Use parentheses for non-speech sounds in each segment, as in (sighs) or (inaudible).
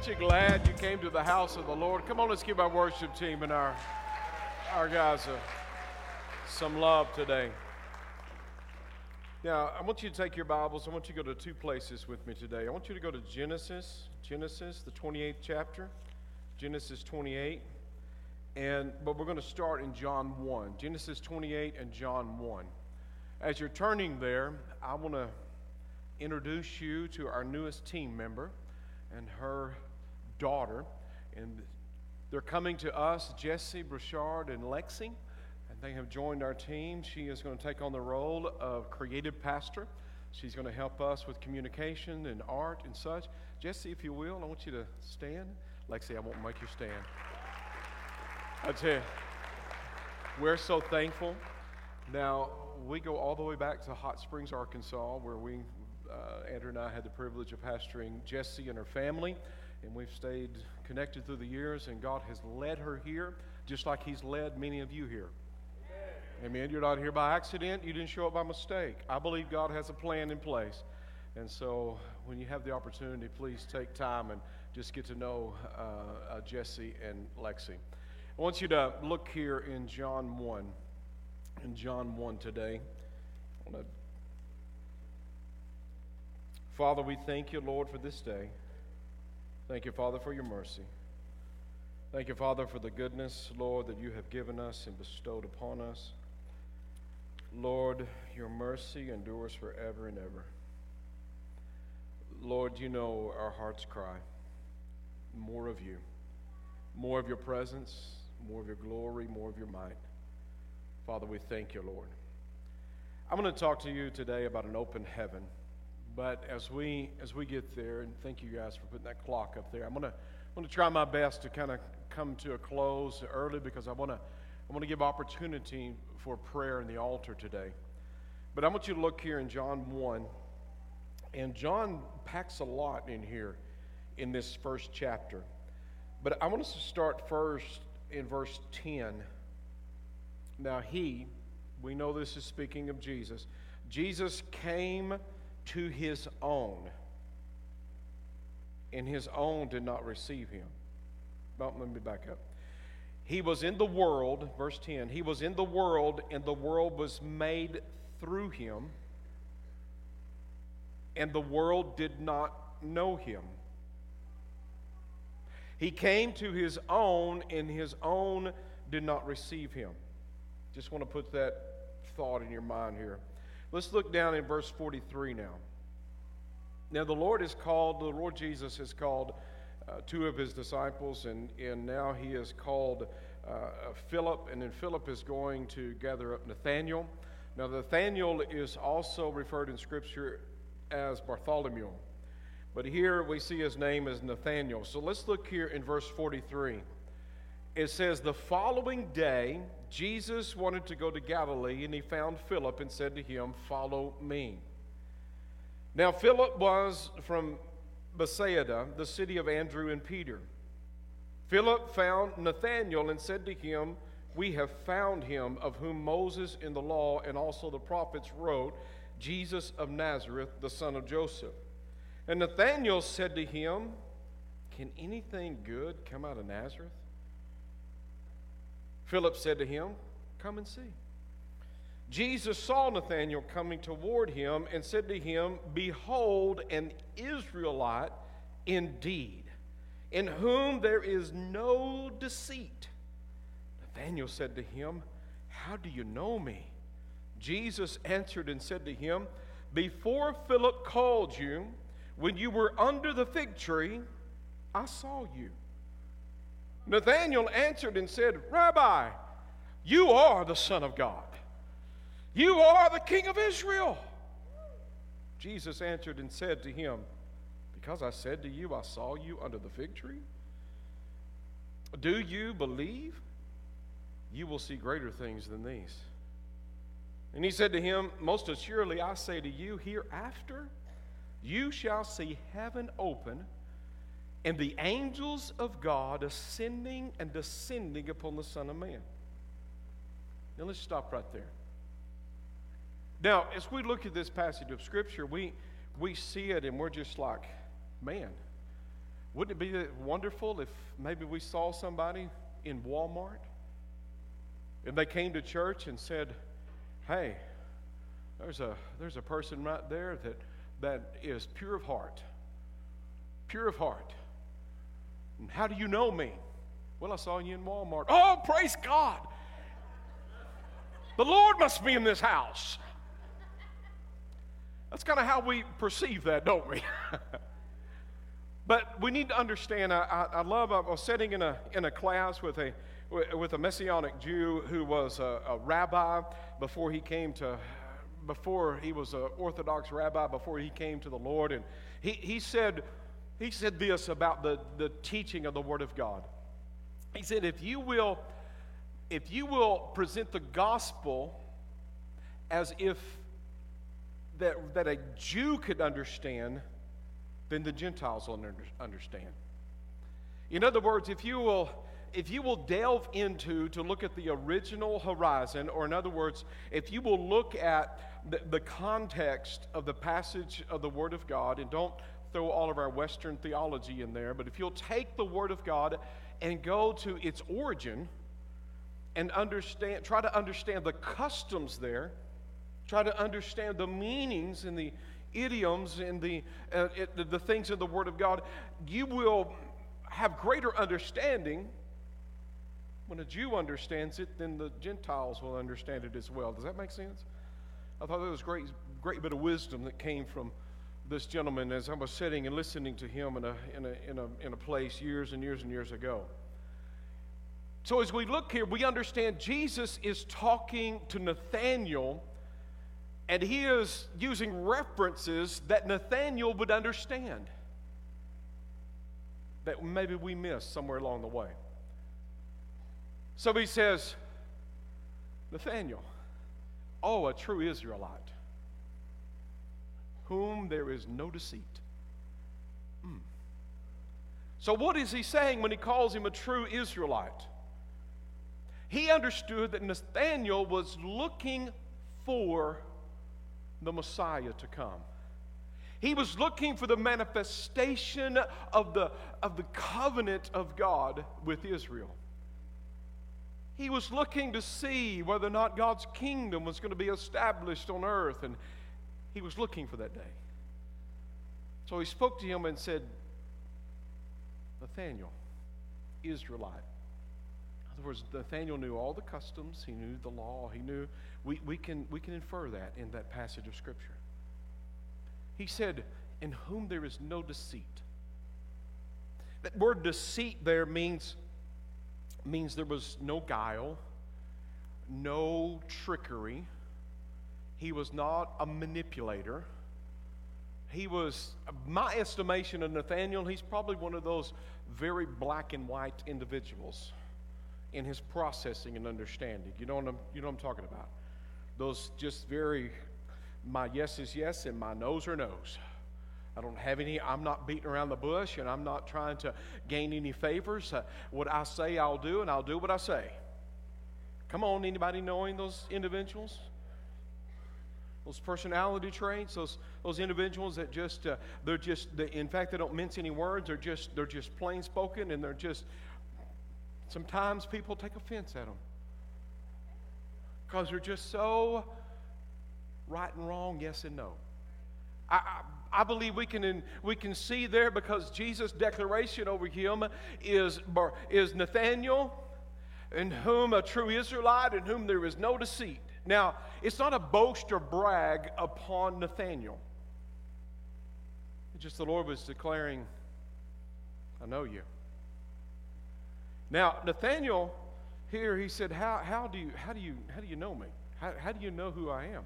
Aren't you glad you came to the house of the Lord? Come on, let's give our worship team and our, our guys uh, some love today. Now, I want you to take your Bibles. I want you to go to two places with me today. I want you to go to Genesis, Genesis, the 28th chapter, Genesis 28. And but we're going to start in John 1. Genesis 28 and John 1. As you're turning there, I want to introduce you to our newest team member and her daughter. And they're coming to us, Jesse, Bruchard, and Lexi. And they have joined our team. She is going to take on the role of creative pastor. She's going to help us with communication and art and such. Jesse, if you will, I want you to stand. Lexi, I won't make you stand. I tell you, we're so thankful. Now, we go all the way back to Hot Springs, Arkansas, where we uh, Andrea and I had the privilege of pastoring Jesse and her family, and we've stayed connected through the years, and God has led her here just like He's led many of you here. Amen. Amen. You're not here by accident, you didn't show up by mistake. I believe God has a plan in place. And so when you have the opportunity, please take time and just get to know uh, uh, Jesse and Lexi. I want you to look here in John 1. In John 1 today. I want to Father, we thank you, Lord, for this day. Thank you, Father, for your mercy. Thank you, Father, for the goodness, Lord, that you have given us and bestowed upon us. Lord, your mercy endures forever and ever. Lord, you know our heart's cry. More of you, more of your presence, more of your glory, more of your might. Father, we thank you, Lord. I'm going to talk to you today about an open heaven. But as we as we get there, and thank you guys for putting that clock up there. I'm gonna I'm gonna try my best to kind of come to a close early because I wanna I want to give opportunity for prayer in the altar today. But I want you to look here in John 1. And John packs a lot in here in this first chapter. But I want us to start first in verse 10. Now, he, we know this is speaking of Jesus, Jesus came to his own, and his own did not receive him. Let me back up. He was in the world, verse 10, he was in the world, and the world was made through him, and the world did not know him. He came to his own, and his own did not receive him. Just want to put that thought in your mind here. Let's look down in verse 43 now. Now, the Lord is called, the Lord Jesus has called uh, two of his disciples, and, and now he has called uh, Philip, and then Philip is going to gather up Nathaniel. Now, Nathaniel is also referred in Scripture as Bartholomew, but here we see his name as Nathaniel. So let's look here in verse 43. It says, The following day, Jesus wanted to go to Galilee, and he found Philip and said to him, Follow me. Now, Philip was from Bethsaida, the city of Andrew and Peter. Philip found Nathanael and said to him, We have found him of whom Moses in the law and also the prophets wrote, Jesus of Nazareth, the son of Joseph. And Nathanael said to him, Can anything good come out of Nazareth? Philip said to him, Come and see. Jesus saw Nathanael coming toward him and said to him, Behold, an Israelite indeed, in whom there is no deceit. Nathanael said to him, How do you know me? Jesus answered and said to him, Before Philip called you, when you were under the fig tree, I saw you. Nathanael answered and said, Rabbi, you are the Son of God. You are the King of Israel. Jesus answered and said to him, Because I said to you, I saw you under the fig tree. Do you believe? You will see greater things than these. And he said to him, Most assuredly, I say to you, hereafter you shall see heaven open and the angels of God ascending and descending upon the Son of Man. Now let's stop right there. Now, as we look at this passage of Scripture, we, we see it and we're just like, man, Wouldn't it be wonderful if maybe we saw somebody in Walmart and they came to church and said, Hey, there's a, there's a person right there that, that is pure of heart. Pure of heart. And how do you know me? Well, I saw you in Walmart. Oh, praise God. The Lord must be in this house. That's kind of how we perceive that, don't we? (laughs) but we need to understand. I, I, I, love. I was sitting in a in a class with a with a messianic Jew who was a, a rabbi before he came to before he was an Orthodox rabbi before he came to the Lord, and he he said he said this about the the teaching of the Word of God. He said, if you will if you will present the gospel as if that, that a Jew could understand, then the Gentiles will understand. In other words, if you will if you will delve into to look at the original horizon, or in other words, if you will look at the, the, context of the passage of the Word of God, and don't throw all of our Western theology in there, but if you'll take the Word of God and go to its origin, and understand, try to understand the customs there, try to understand the meanings and the idioms and the, uh, it, the things in the Word of God, you will have greater understanding. When a Jew understands it, then the Gentiles will understand it as well. Does that make sense? I thought that was great, great bit of wisdom that came from this gentleman as I was sitting and listening to him in a, in a, in a, in a place years and years and years ago. So, as we look here, we understand Jesus is talking to Nathanael, and he is using references that Nathanael would understand that maybe we missed somewhere along the way. So he says, Nathanael, oh, a true Israelite, whom there is no deceit. Hmm. So, what is he saying when he calls him a true Israelite? he understood that Nathanael was looking for the Messiah to come. He was looking for the manifestation of the, of the covenant of God with Israel. He was looking to see whether or not God's kingdom was going to be established on earth, and he was looking for that day. So he spoke to him and said, Nathanael, Israelite, In other words, Nathaniel knew all the customs, he knew the law, he knew. We, we, can, we can infer that in that passage of Scripture. He said, In whom there is no deceit. That word deceit there means, means there was no guile, no trickery. He was not a manipulator. He was, my estimation of Nathaniel, he's probably one of those very black and white individuals in his processing and understanding. You know what I'm, you know what I'm talking about? Those just very, my yes is yes and my no's are no's. I don't have any, I'm not beating around the bush and I'm not trying to gain any favors. Uh, what I say, I'll do, and I'll do what I say. Come on, anybody knowing those individuals? Those personality traits, those, those individuals that just, uh, they're just, they, in fact, they don't mince any words. They're just, they're just plain spoken and they're just Sometimes people take offense at them because they're just so right and wrong, yes and no. I, I, I, believe we can, we can see there because Jesus' declaration over him is, is Nathaniel, in whom a true Israelite, in whom there is no deceit. Now, it's not a boast or brag upon Nathaniel. It's just the Lord was declaring, I know you. Now, Nathaniel here, he said, How, how, do, you, how, do, you, how do you know me? How, how do you know who I am?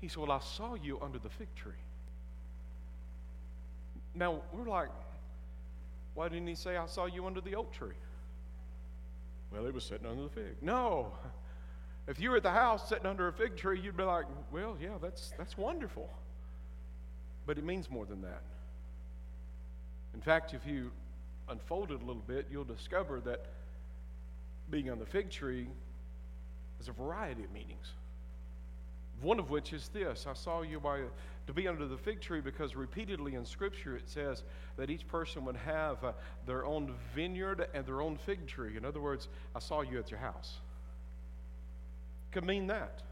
He said, Well, I saw you under the fig tree. Now, we're like, Why didn't he say, I saw you under the oak tree? Well, he was sitting under the fig. No. If you were at the house sitting under a fig tree, you'd be like, Well, yeah, that's, that's wonderful. But it means more than that. In fact, if you unfold it a little bit, you'll discover that being on the fig tree has a variety of meanings. One of which is this I saw you by, to be under the fig tree because repeatedly in Scripture it says that each person would have uh, their own vineyard and their own fig tree. In other words, I saw you at your house. Could mean that.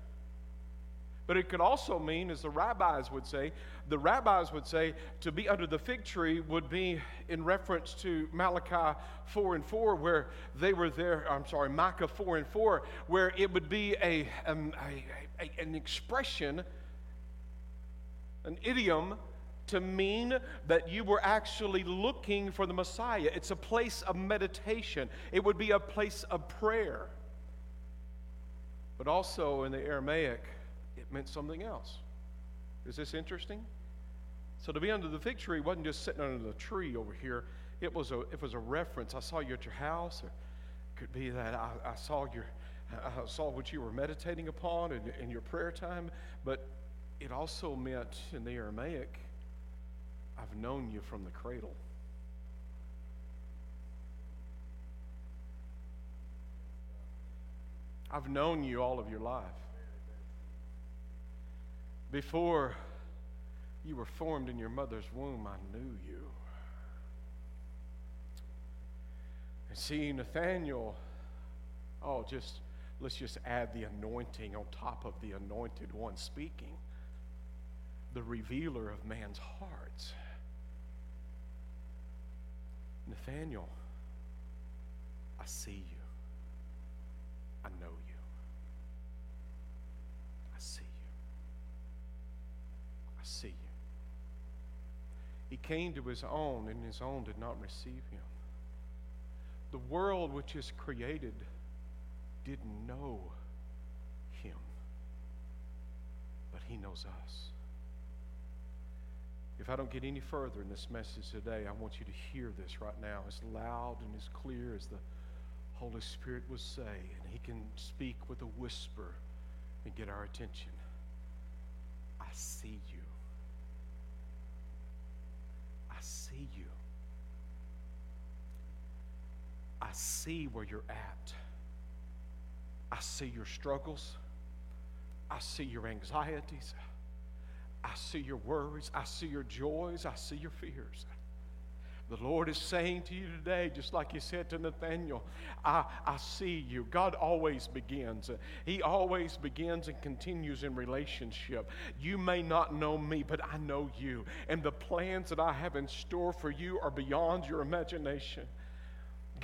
But it could also mean, as the rabbis would say, the rabbis would say to be under the fig tree would be in reference to Malachi 4 and 4, where they were there, I'm sorry, Micah 4 and 4, where it would be a, um, a, a, an expression, an idiom to mean that you were actually looking for the Messiah. It's a place of meditation, it would be a place of prayer. But also in the Aramaic, it meant something else. Is this interesting? So to be under the fig tree wasn't just sitting under the tree over here. It was a, it was a reference. I saw you at your house. Or it could be that I, I saw your, I saw what you were meditating upon in, in your prayer time. But it also meant in the Aramaic, I've known you from the cradle. I've known you all of your life. Before you were formed in your mother's womb, I knew you. And see, Nathaniel, oh, just let's just add the anointing on top of the anointed one speaking, the revealer of man's hearts. Nathaniel, I see you. I know you. I see you. I see you. He came to his own, and his own did not receive him. The world which is created didn't know him, but he knows us. If I don't get any further in this message today, I want you to hear this right now as loud and as clear as the Holy Spirit would say, and He can speak with a whisper and get our attention. I see you. I see you. I see where you're at. I see your struggles. I see your anxieties. I see your worries. I see your joys. I see your fears. The Lord is saying to you today, just like He said to Nathaniel, I, I see you. God always begins. He always begins and continues in relationship. You may not know me, but I know you. And the plans that I have in store for you are beyond your imagination.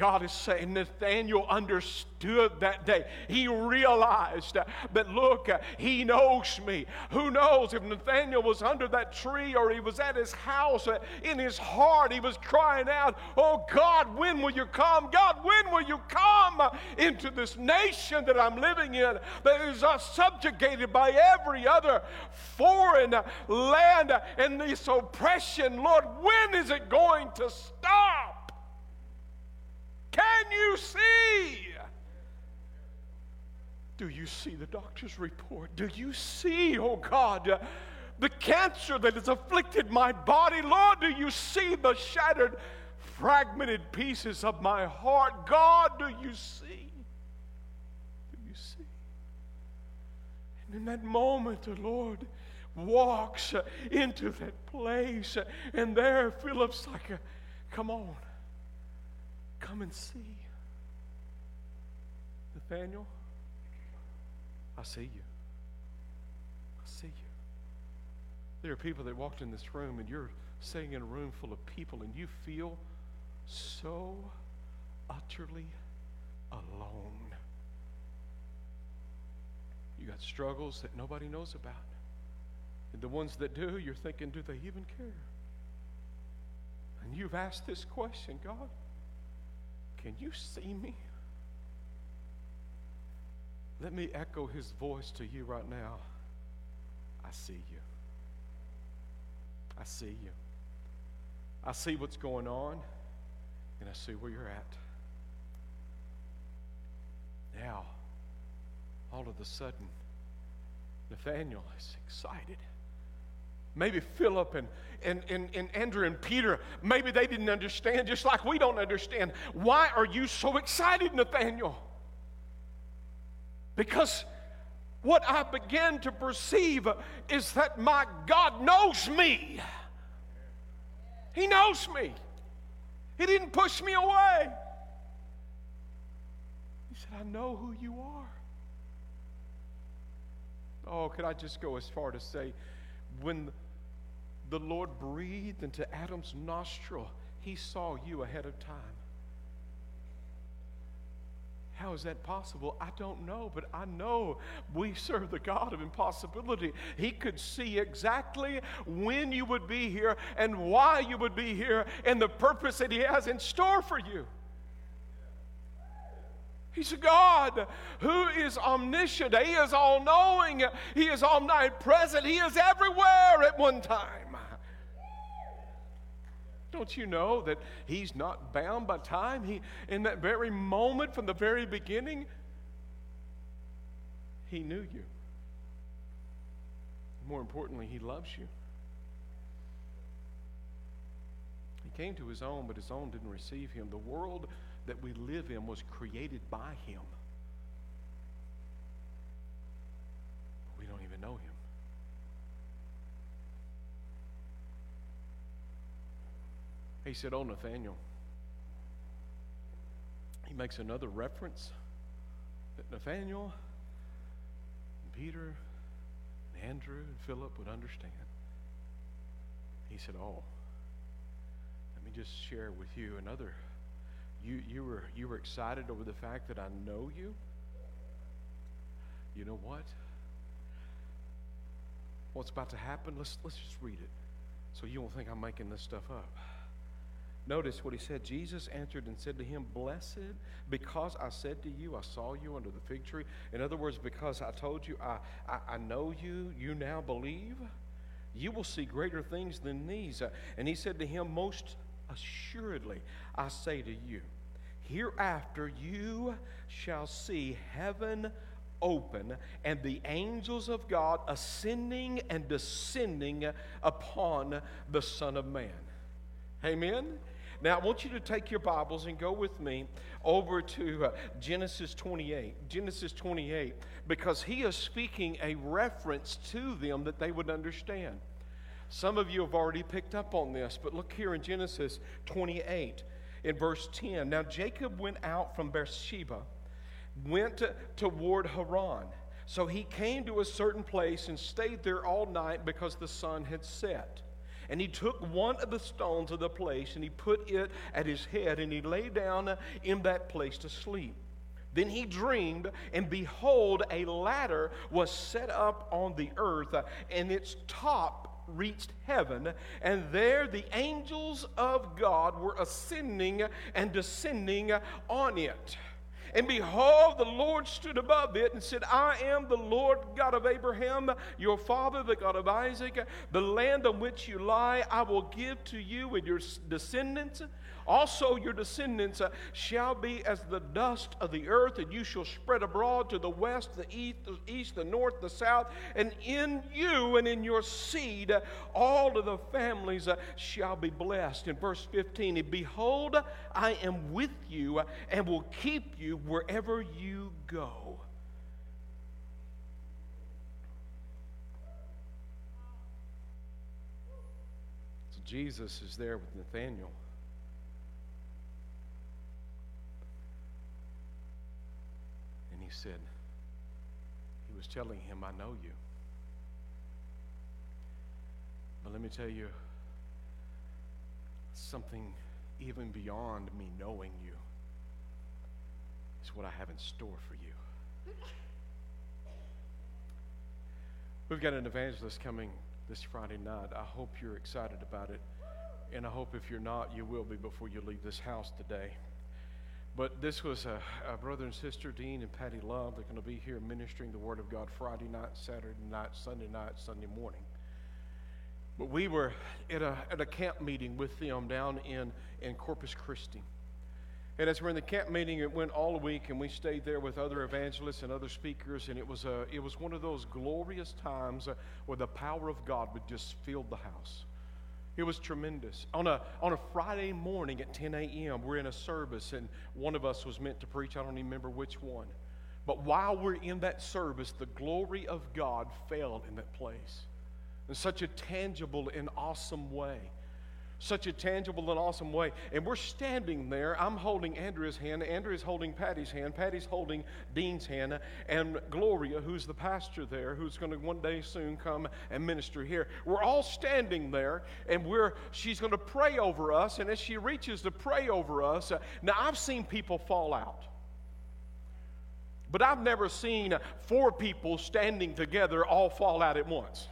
God is saying Nathaniel understood that day. He realized that, look, he knows me. Who knows if Nathaniel was under that tree or he was at his house, in his heart, he was crying out, Oh God, when will you come? God, when will you come into this nation that I'm living in that is subjugated by every other foreign land and this oppression? Lord, when is it going to stop? Can you see? Do you see the doctor's report? Do you see, oh God, the cancer that has afflicted my body? Lord, do you see the shattered, fragmented pieces of my heart? God, do you see? Do you see? And in that moment, the Lord walks into that place, and there Philip's like, Come on. Come and see. Nathaniel, I see you. I see you. There are people that walked in this room, and you're sitting in a room full of people, and you feel so utterly alone. You got struggles that nobody knows about. And the ones that do, you're thinking, do they even care? And you've asked this question God, can you see me? Let me echo his voice to you right now. I see you. I see you. I see what's going on, and I see where you're at. Now, all of a sudden, Nathaniel is excited. Maybe Philip and, and, and, and Andrew and Peter, maybe they didn't understand, just like we don't understand. Why are you so excited, Nathaniel? Because what I began to perceive is that my God knows me. He knows me. He didn't push me away. He said, I know who you are. Oh, could I just go as far to say, when the Lord breathed into Adam's nostril, he saw you ahead of time. How is that possible? I don't know, but I know we serve the God of impossibility. He could see exactly when you would be here and why you would be here and the purpose that He has in store for you. He's a God who is omniscient. He is all knowing. He is omnipresent. He is everywhere at one time. Don't you know that he's not bound by time? He, in that very moment, from the very beginning, he knew you. More importantly, he loves you. He came to his own, but his own didn't receive him. The world that we live in was created by him. We don't even know him. He said, Oh, Nathaniel. He makes another reference that Nathaniel, Peter, and Andrew, and Philip would understand. He said, Oh, let me just share with you another. You, you, were, you were excited over the fact that I know you. You know what? What's about to happen? Let's, let's just read it so you won't think I'm making this stuff up. Notice what he said. Jesus answered and said to him, Blessed, because I said to you, I saw you under the fig tree. In other words, because I told you, I, I, I know you, you now believe. You will see greater things than these. Uh, and he said to him, Most assuredly, I say to you, hereafter you shall see heaven open and the angels of God ascending and descending upon the Son of Man. Amen? Now, I want you to take your Bibles and go with me over to uh, Genesis 28. Genesis 28, because he is speaking a reference to them that they would understand. Some of you have already picked up on this, but look here in Genesis 28, in verse 10. Now, Jacob went out from Beersheba, went to, toward Haran. So he came to a certain place and stayed there all night because the sun had set. And he took one of the stones of the place and he put it at his head and he lay down in that place to sleep. Then he dreamed, and behold, a ladder was set up on the earth, and its top reached heaven, and there the angels of God were ascending and descending on it. And behold, the Lord stood above it and said, I am the Lord God of Abraham, your father, the God of Isaac. The land on which you lie, I will give to you and your descendants. Also, your descendants uh, shall be as the dust of the earth, and you shall spread abroad to the west, the east, the, east, the north, the south. And in you and in your seed, uh, all of the families uh, shall be blessed. In verse 15, and behold, I am with you and will keep you wherever you go. So Jesus is there with Nathaniel. He said, he was telling him, I know you. But let me tell you something even beyond me knowing you is what I have in store for you. We've got an evangelist coming this Friday night. I hope you're excited about it. And I hope if you're not, you will be before you leave this house today. But this was a, a, brother and sister, Dean and Patty Love. They're going to be here ministering the Word of God Friday night, Saturday night, Sunday night, Sunday morning. But we were at a, at a camp meeting with them down in, in Corpus Christi. And as we're in the camp meeting, it went all week, and we stayed there with other evangelists and other speakers. And it was, a, it was one of those glorious times uh, where the power of God would just fill the house. It was tremendous. On a, on a Friday morning at 10 a.m., we're in a service, and one of us was meant to preach. I don't even remember which one. But while we're in that service, the glory of God fell in that place in such a tangible and awesome way such a tangible and awesome way. And we're standing there. I'm holding Andrea's hand. Andrea's holding Patty's hand. Patty's holding Dean's hand. And Gloria, who's the pastor there, who's going to one day soon come and minister here. We're all standing there, and we're she's going to pray over us. And as she reaches to pray over us, uh, now I've seen people fall out. But I've never seen four people standing together all fall out at once.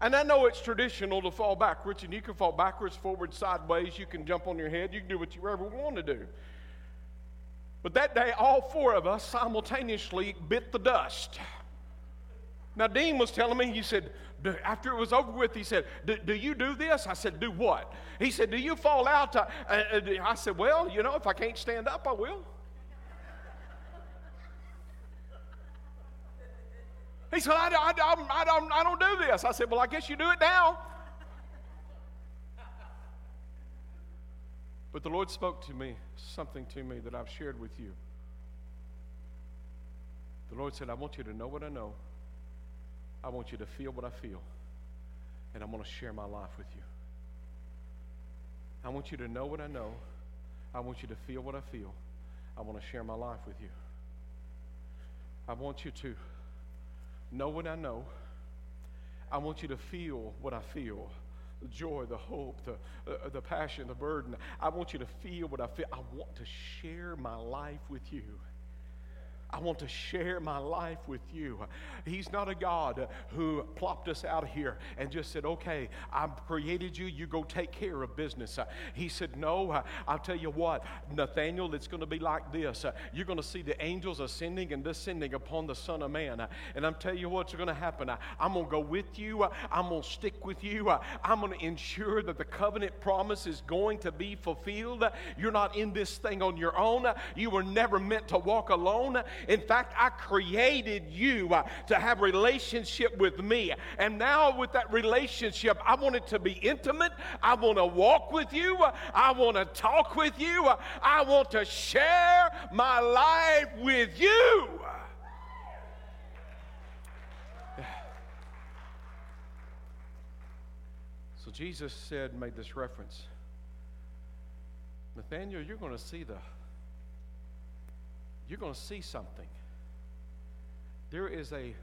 And I know it's traditional to fall backwards, and you can fall backwards, forward, sideways. You can jump on your head. You can do what you ever want to do. But that day, all four of us simultaneously bit the dust. Now, Dean was telling me, he said, after it was over with, he said, Do you do this? I said, Do what? He said, Do you fall out? Uh, uh, I said, Well, you know, if I can't stand up, I will. He said, I, I, I, I, don't, I don't do this. I said, Well, I guess you do it now. But the Lord spoke to me, something to me that I've shared with you. The Lord said, I want you to know what I know. I want you to feel what I feel. And I'm going to share my life with you. I want you to know what I know. I want you to feel what I feel. I want to share my life with you. I want you to know what I know. I want you to feel what I feel the joy, the hope, the, uh, the passion, the burden. I want you to feel what I feel. I want to share my life with you. I want to share my life with you. He's not a God who plopped us out of here and just said, okay, I've created you, you go take care of business. He said, no, I'll tell you what, Nathaniel, it's going to be like this. You're going to see the angels ascending and descending upon the Son of Man. And I'm telling you what's going to happen. I'm going to go with you, I'm going to stick with you, I'm going to ensure that the covenant promise is going to be fulfilled. You're not in this thing on your own, you were never meant to walk alone. In fact, I created you uh, to have relationship with me. And now with that relationship, I want it to be intimate. I want to walk with you. I want to talk with you. I want to share my life with you. (sighs) So Jesus said, made this reference. Nathaniel, you're going to see the you're going to see something. There is a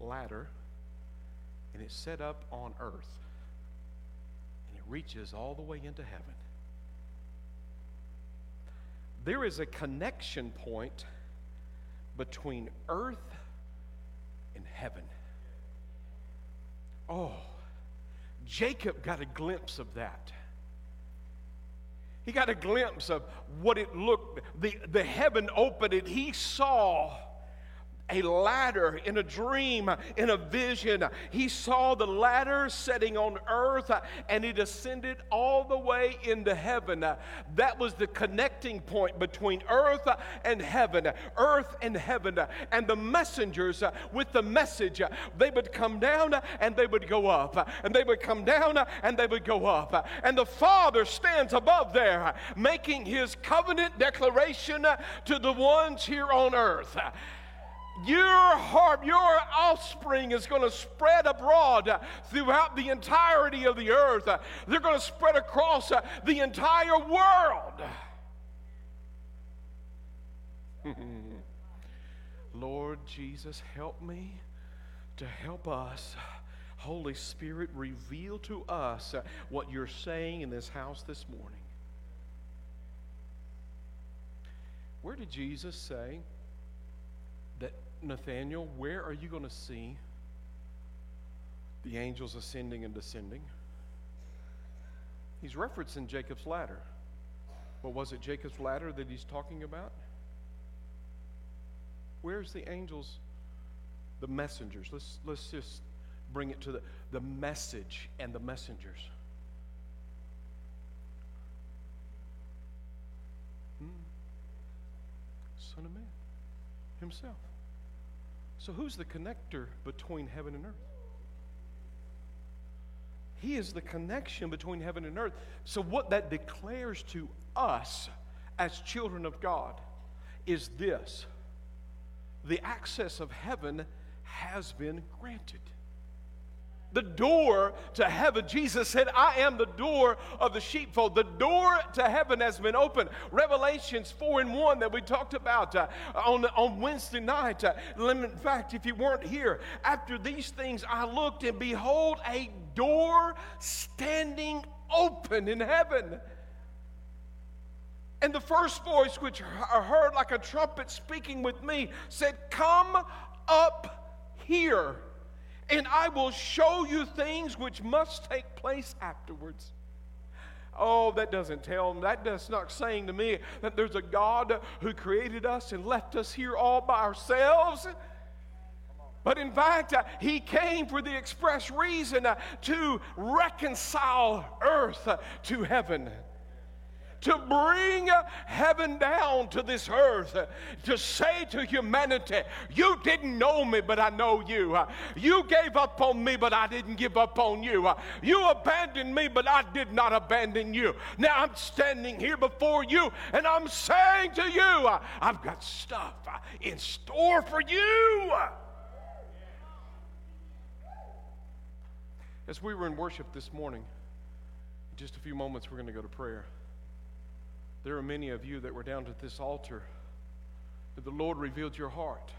ladder, and it's set up on earth, and it reaches all the way into heaven. There is a connection point between earth and heaven. Oh, Jacob got a glimpse of that. He got a glimpse of what it looked, the, the heaven opened and he saw a ladder in a dream, in a vision. He saw the ladder setting on earth and it ascended all the way into heaven. That was the connecting point between earth and heaven, earth and heaven. And the messengers with the message, they would come down and they would go up, and they would come down and they would go up. And the Father stands above there making his covenant declaration to the ones here on earth your heart, your offspring is going to spread abroad throughout the entirety of the earth. They're going to spread across the entire world. (laughs) Lord Jesus, help me to help us. Holy Spirit, reveal to us what you're saying in this house this morning. Where did Jesus say Nathaniel, where are you going to see the angels ascending and descending? He's referencing Jacob's ladder. But was it Jacob's ladder that he's talking about? Where's the angels, the messengers? Let's, let's just bring it to the, the message and the messengers. Hmm. Son of Man himself. So, who's the connector between heaven and earth? He is the connection between heaven and earth. So, what that declares to us as children of God is this the access of heaven has been granted. The door to heaven, Jesus said, I am the door of the sheepfold. The door to heaven has been opened. Revelations 4 and 1 that we talked about uh, on, on Wednesday night. Uh, in fact, if you weren't here, after these things I looked and behold a door standing open in heaven. And the first voice, which I heard like a trumpet speaking with me, said, Come up here, and I will show you things which must take place afterwards. Oh, that doesn't tell them. That does not saying to me that there's a God who created us and left us here all by ourselves. But in fact, uh, he came for the express reason uh, to reconcile earth uh, to heaven to bring heaven down to this earth, to say to humanity, You didn't know me, but I know you. You gave up on me, but I didn't give up on you. You abandoned me, but I did not abandon you. Now I'm standing here before you, and I'm saying to you, I've got stuff in store for you. As we were in worship this morning, in just a few moments, we're going to go to prayer. There are many of you that were down at this altar that the Lord revealed your heart.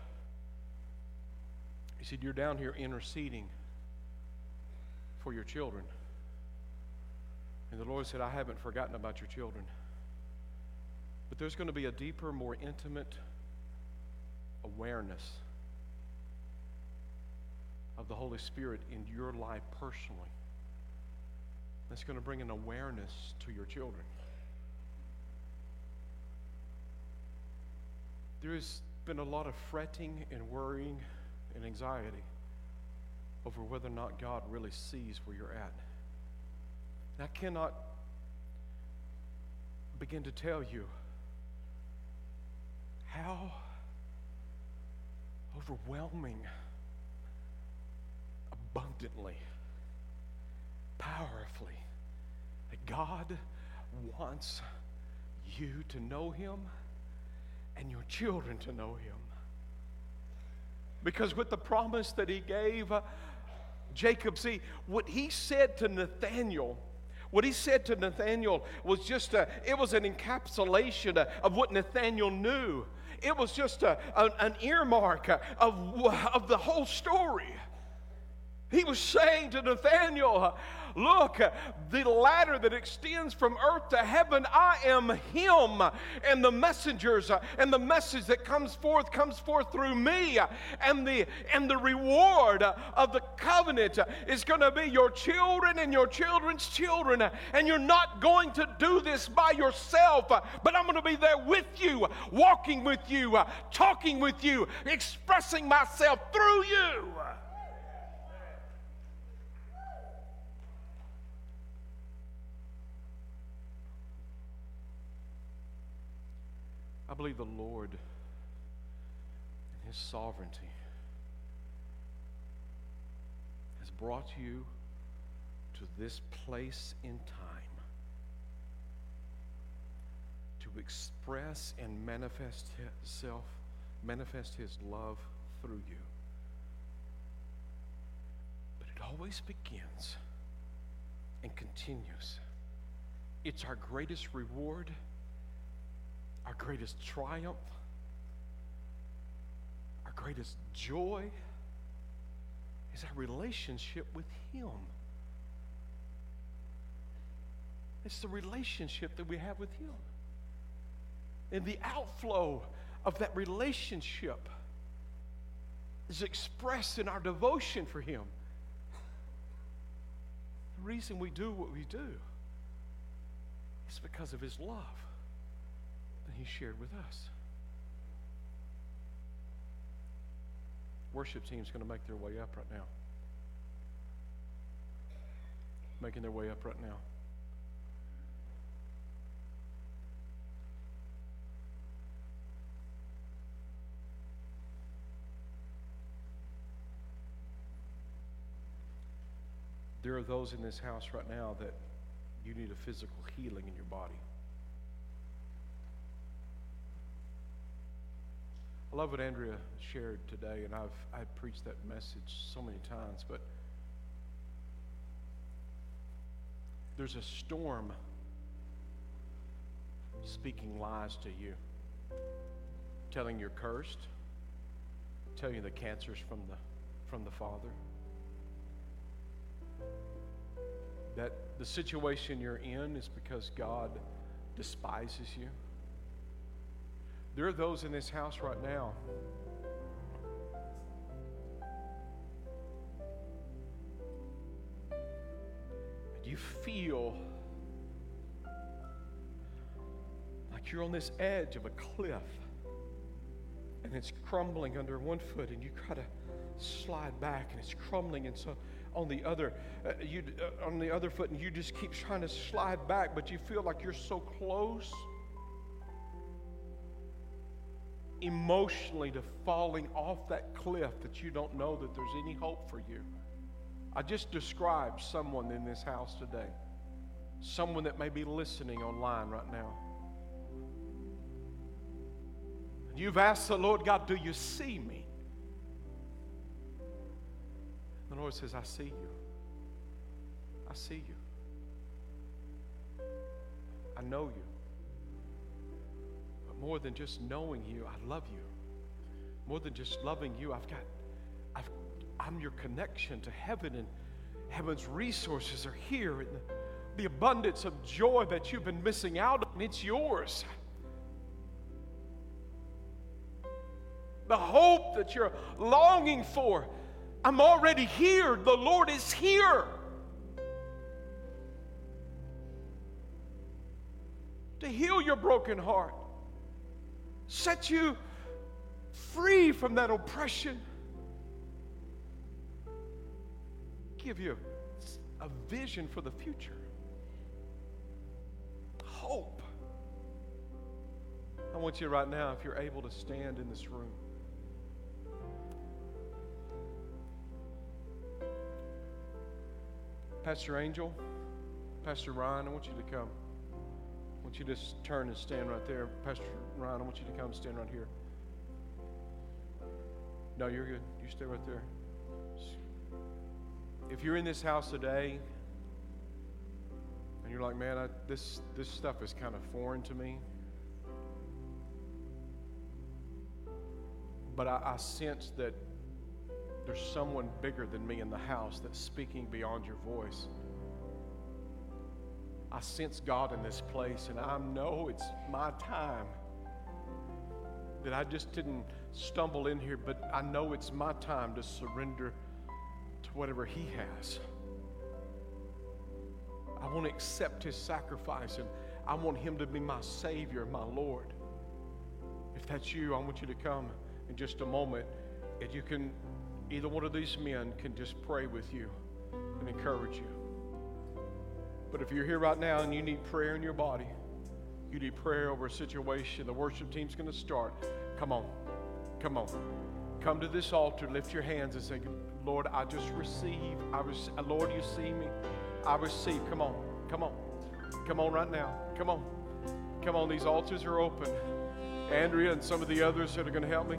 He said, You're down here interceding for your children. And the Lord said, I haven't forgotten about your children. But there's going to be a deeper, more intimate awareness of the Holy Spirit in your life personally. That's going to bring an awareness to your children. There has been a lot of fretting and worrying and anxiety over whether or not God really sees where you're at. And I cannot begin to tell you how overwhelming, abundantly, powerfully that God wants you to know Him and your children to know him. Because with the promise that he gave uh, Jacob, see, what he said to Nathaniel, what he said to Nathaniel was just a, it was an encapsulation of what Nathaniel knew. It was just a, an, an earmark of, of the whole story. He was saying to Nathaniel, Look, the ladder that extends from earth to heaven, I am Him. And the messengers and the message that comes forth comes forth through me. And the, and the reward of the covenant is going to be your children and your children's children. And you're not going to do this by yourself, but I'm going to be there with you, walking with you, talking with you, expressing myself through you. I believe the Lord in His sovereignty has brought you to this place in time to express and manifest Himself, manifest His love through you. But it always begins and continues. It's our greatest reward our greatest triumph, our greatest joy is our relationship with Him. It's the relationship that we have with Him. And the outflow of that relationship is expressed in our devotion for Him. The reason we do what we do is because of His love he shared with us. Worship team's going to make their way up right now. Making their way up right now. There are those in this house right now that you need a physical healing in your body. I love what Andrea shared today, and I've I've preached that message so many times, but there's a storm speaking lies to you, telling you're cursed, telling you the cancer's from the from the Father. That the situation you're in is because God despises you. There are those in this house right now. You feel like you're on this edge of a cliff and it's crumbling under one foot and you try to slide back and it's crumbling and so on the other uh, you uh, on the other foot and you just keep trying to slide back but you feel like you're so close emotionally to falling off that cliff that you don't know that there's any hope for you i just described someone in this house today someone that may be listening online right now you've asked the lord god do you see me the Lord says, I see you. I see you. I know you. More than just knowing you, I love you. More than just loving you, I've got, I've, I'm your connection to heaven, and heaven's resources are here, and the, the abundance of joy that you've been missing out on, it's yours. The hope that you're longing for, I'm already here. The Lord is here. To heal your broken heart, set you free from that oppression, give you a vision for the future, hope. I want you right now, if you're able to stand in this room. Pastor Angel, Pastor Ryan, I want you to come. I want you to just turn and stand right there. Pastor Ryan, I want you to come stand right here. No, you're good. You stay right there. If you're in this house today and you're like, man, I, this, this stuff is kind of foreign to me, but I, I sense that there's someone bigger than me in the house that's speaking beyond your voice. I sense God in this place, and I know it's my time. That I just didn't stumble in here, but I know it's my time to surrender to whatever He has. I want to accept His sacrifice, and I want Him to be my Savior, my Lord. If that's you, I want you to come in just a moment, and you can either one of these men can just pray with you and encourage you. But if you're here right now and you need prayer in your body, you need prayer over a situation, the worship team's going to start. Come on. Come on. Come to this altar, lift your hands and say, Lord, I just receive. I was, Lord, you see me. I receive. Come on. Come on. Come on right now. Come on. Come on. These altars are open. Andrea and some of the others that are going to help me.